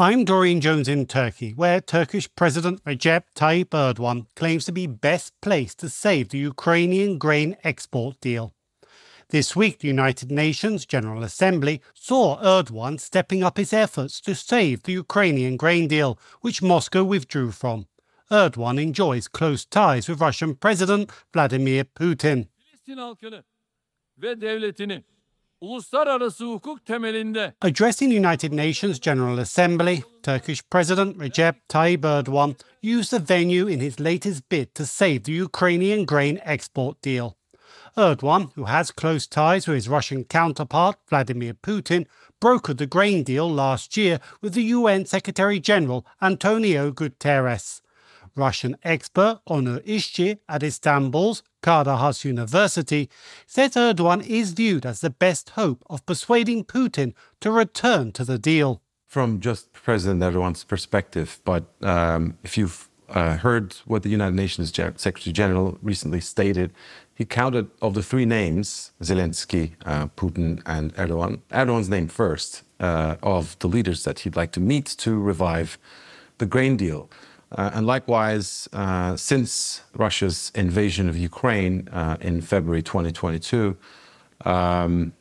I'm Dorian Jones in Turkey, where Turkish President Recep Tayyip Erdogan claims to be best placed to save the Ukrainian grain export deal. This week, the United Nations General Assembly saw Erdogan stepping up his efforts to save the Ukrainian grain deal, which Moscow withdrew from. Erdogan enjoys close ties with Russian President Vladimir Putin. Addressing the United Nations General Assembly, Turkish President Recep Tayyip Erdogan used the venue in his latest bid to save the Ukrainian grain export deal. Erdogan, who has close ties with his Russian counterpart Vladimir Putin, brokered the grain deal last year with the UN Secretary General Antonio Guterres. Russian expert Onur Isci at Istanbul's Kadir Has University says Erdogan is viewed as the best hope of persuading Putin to return to the deal. From just President Erdogan's perspective, but um, if you've uh, heard what the United Nations Secretary General recently stated, he counted of the three names Zelensky, uh, Putin, and Erdogan. Erdogan's name first uh, of the leaders that he'd like to meet to revive the grain deal. Uh, and likewise, uh, since Russia's invasion of Ukraine uh, in February 2022, um,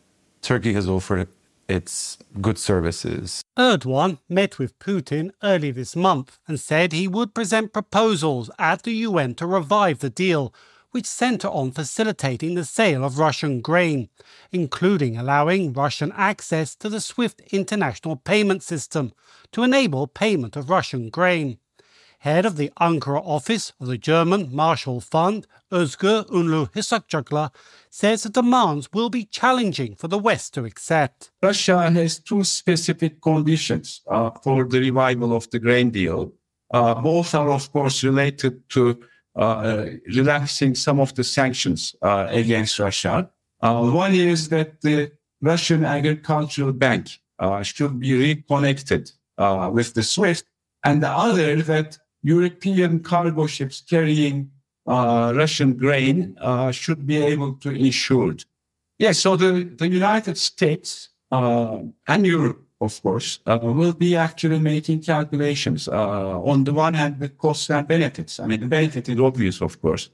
Turkey has offered its good services. Erdogan met with Putin early this month and said he would present proposals at the UN to revive the deal, which centre on facilitating the sale of Russian grain, including allowing Russian access to the SWIFT international payment system to enable payment of Russian grain head of the Ankara office of the German Marshall Fund, Özgür Unluhisarcakli, says the demands will be challenging for the West to accept. Russia has two specific conditions uh, for the revival of the grain deal. Uh, both are, of course, related to uh, relaxing some of the sanctions uh, against Russia. Uh, one is that the Russian Agricultural Bank uh, should be reconnected with the SWIFT, and the other that European cargo ships carrying uh, Russian grain uh, should be able to insure. Yes, so the, the United States uh, and Europe, of course, uh, will be actually making calculations. Uh, on the one hand, the costs and benefits. I mean, the benefit is obvious, of course,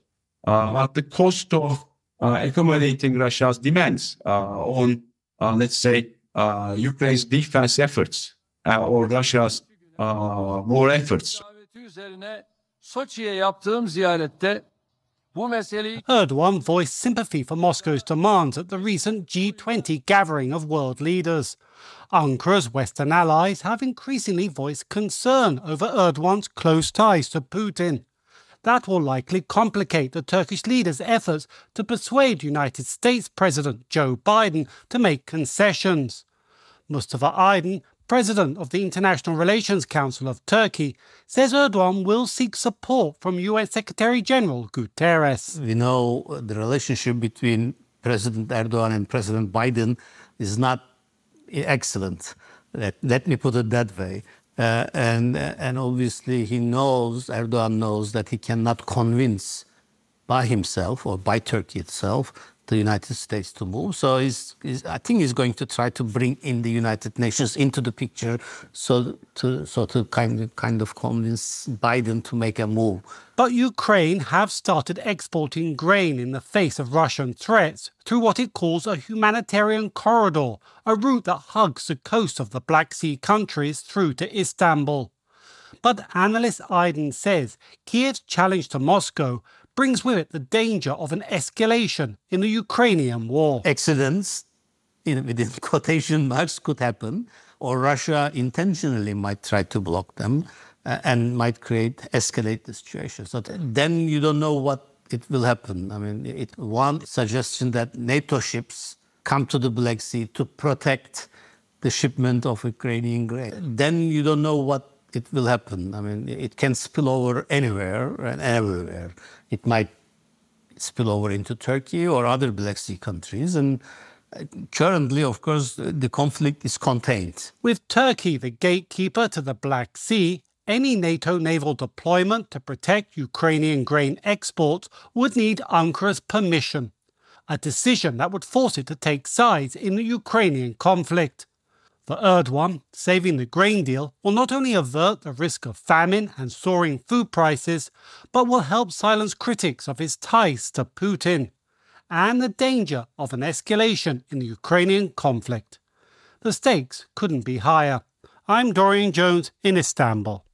uh, but the cost of accommodating Russia's demands on, let's say, Ukraine's defense efforts or Russia's war efforts üzerine Sochi'ye yaptığım ziyarette bu meseleyi sympathy for Moscow's demands at the recent G20 gathering of world leaders. Ankara's Western allies have increasingly voiced concern over Erdogan's close ties to Putin. That will likely complicate the Turkish leader's efforts to persuade United States President Joe Biden to make concessions. Mustafa Aydin president of the International Relations Council of Turkey, says Erdogan will seek support from UN Secretary General Guterres. We know the relationship between President Erdogan and President Biden is not excellent. Let, let me put it that way. Uh, and, and obviously, he knows, Erdogan knows, that he cannot convince by himself or by Turkey itself the United States to move. So he's, he's, I think he's going to try to bring in the United Nations into the picture, so to so to kind of kind of convince Biden to make a move. But Ukraine have started exporting grain in the face of Russian threats through what it calls a humanitarian corridor, a route that hugs the coast of the Black Sea countries through to Istanbul. But analyst Aydin says Kiev's challenge to Moscow brings with it the danger of an escalation in the Ukrainian war. Accidents, in, within quotation marks, could happen, or Russia intentionally might try to block them uh, and might create, escalate the situation. So then you don't know what it will happen. I mean, it, one suggestion that NATO ships come to the Black Sea to protect the shipment of Ukrainian grain. Then you don't know what it will happen. I mean, it can spill over anywhere and everywhere. It might spill over into Turkey or other Black Sea countries. And uh, currently, of course, the conflict is contained. With Turkey the gatekeeper to the Black Sea, any NATO naval deployment to protect Ukrainian grain exports would need Ankara's permission, a decision that would force it to take sides in the Ukrainian conflict. For Erdogan, saving the grain deal will not only avert the risk of famine and soaring food prices, but will help silence critics of his ties to Putin and the danger of an escalation in the Ukrainian conflict. The stakes couldn't be higher. I'm Dorian Jones in Istanbul.